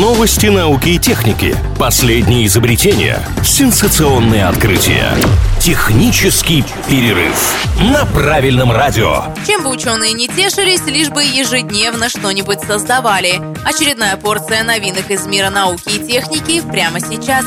Новости науки и техники. Последние изобретения. Сенсационные открытия. Технический перерыв на правильном радио. Чем бы ученые не тешились, лишь бы ежедневно что-нибудь создавали. Очередная порция новинок из мира науки и техники прямо сейчас.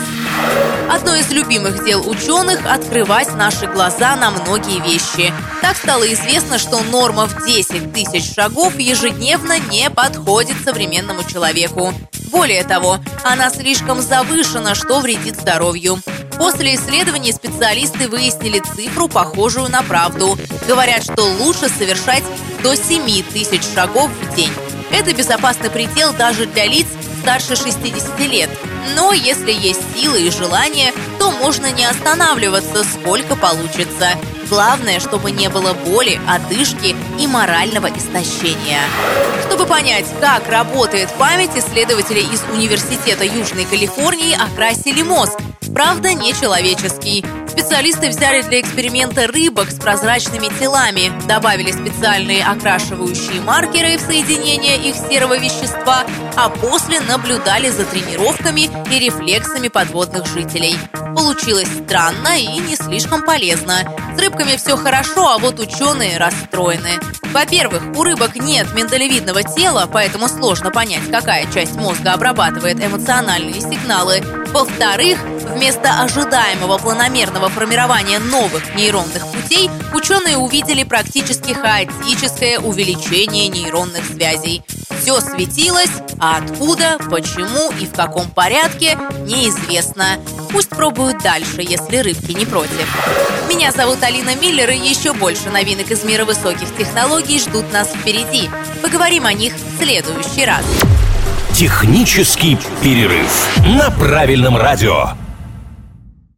Одно из любимых дел ученых – открывать наши глаза на многие вещи. Так стало известно, что норма в 10 тысяч шагов ежедневно не подходит современному человеку. Более того, она слишком завышена, что вредит здоровью. После исследований специалисты выяснили цифру, похожую на правду. Говорят, что лучше совершать до 7 тысяч шагов в день. Это безопасный предел даже для лиц старше 60 лет. Но если есть силы и желание, то можно не останавливаться, сколько получится. Главное, чтобы не было боли, одышки и морального истощения. Чтобы понять, как работает память, исследователи из Университета Южной Калифорнии окрасили мозг. Правда, не человеческий. Специалисты взяли для эксперимента рыбок с прозрачными телами, добавили специальные окрашивающие маркеры в соединение их серого вещества, а после наблюдали за тренировками и рефлексами подводных жителей. Получилось странно и не слишком полезно. С рыбками все хорошо, а вот ученые расстроены. Во-первых, у рыбок нет миндалевидного тела, поэтому сложно понять, какая часть мозга обрабатывает эмоциональные сигналы. Во-вторых, вместо ожидаемого планомерного формирования новых нейронных путей, ученые увидели практически хаотическое увеличение нейронных связей. Все светилось, а откуда, почему и в каком порядке неизвестно. Пусть пробуют дальше, если рыбки не против. Меня зовут Алина Миллер, и еще больше новинок из мира высоких технологий ждут нас впереди. Поговорим о них в следующий раз. Технический перерыв на правильном радио.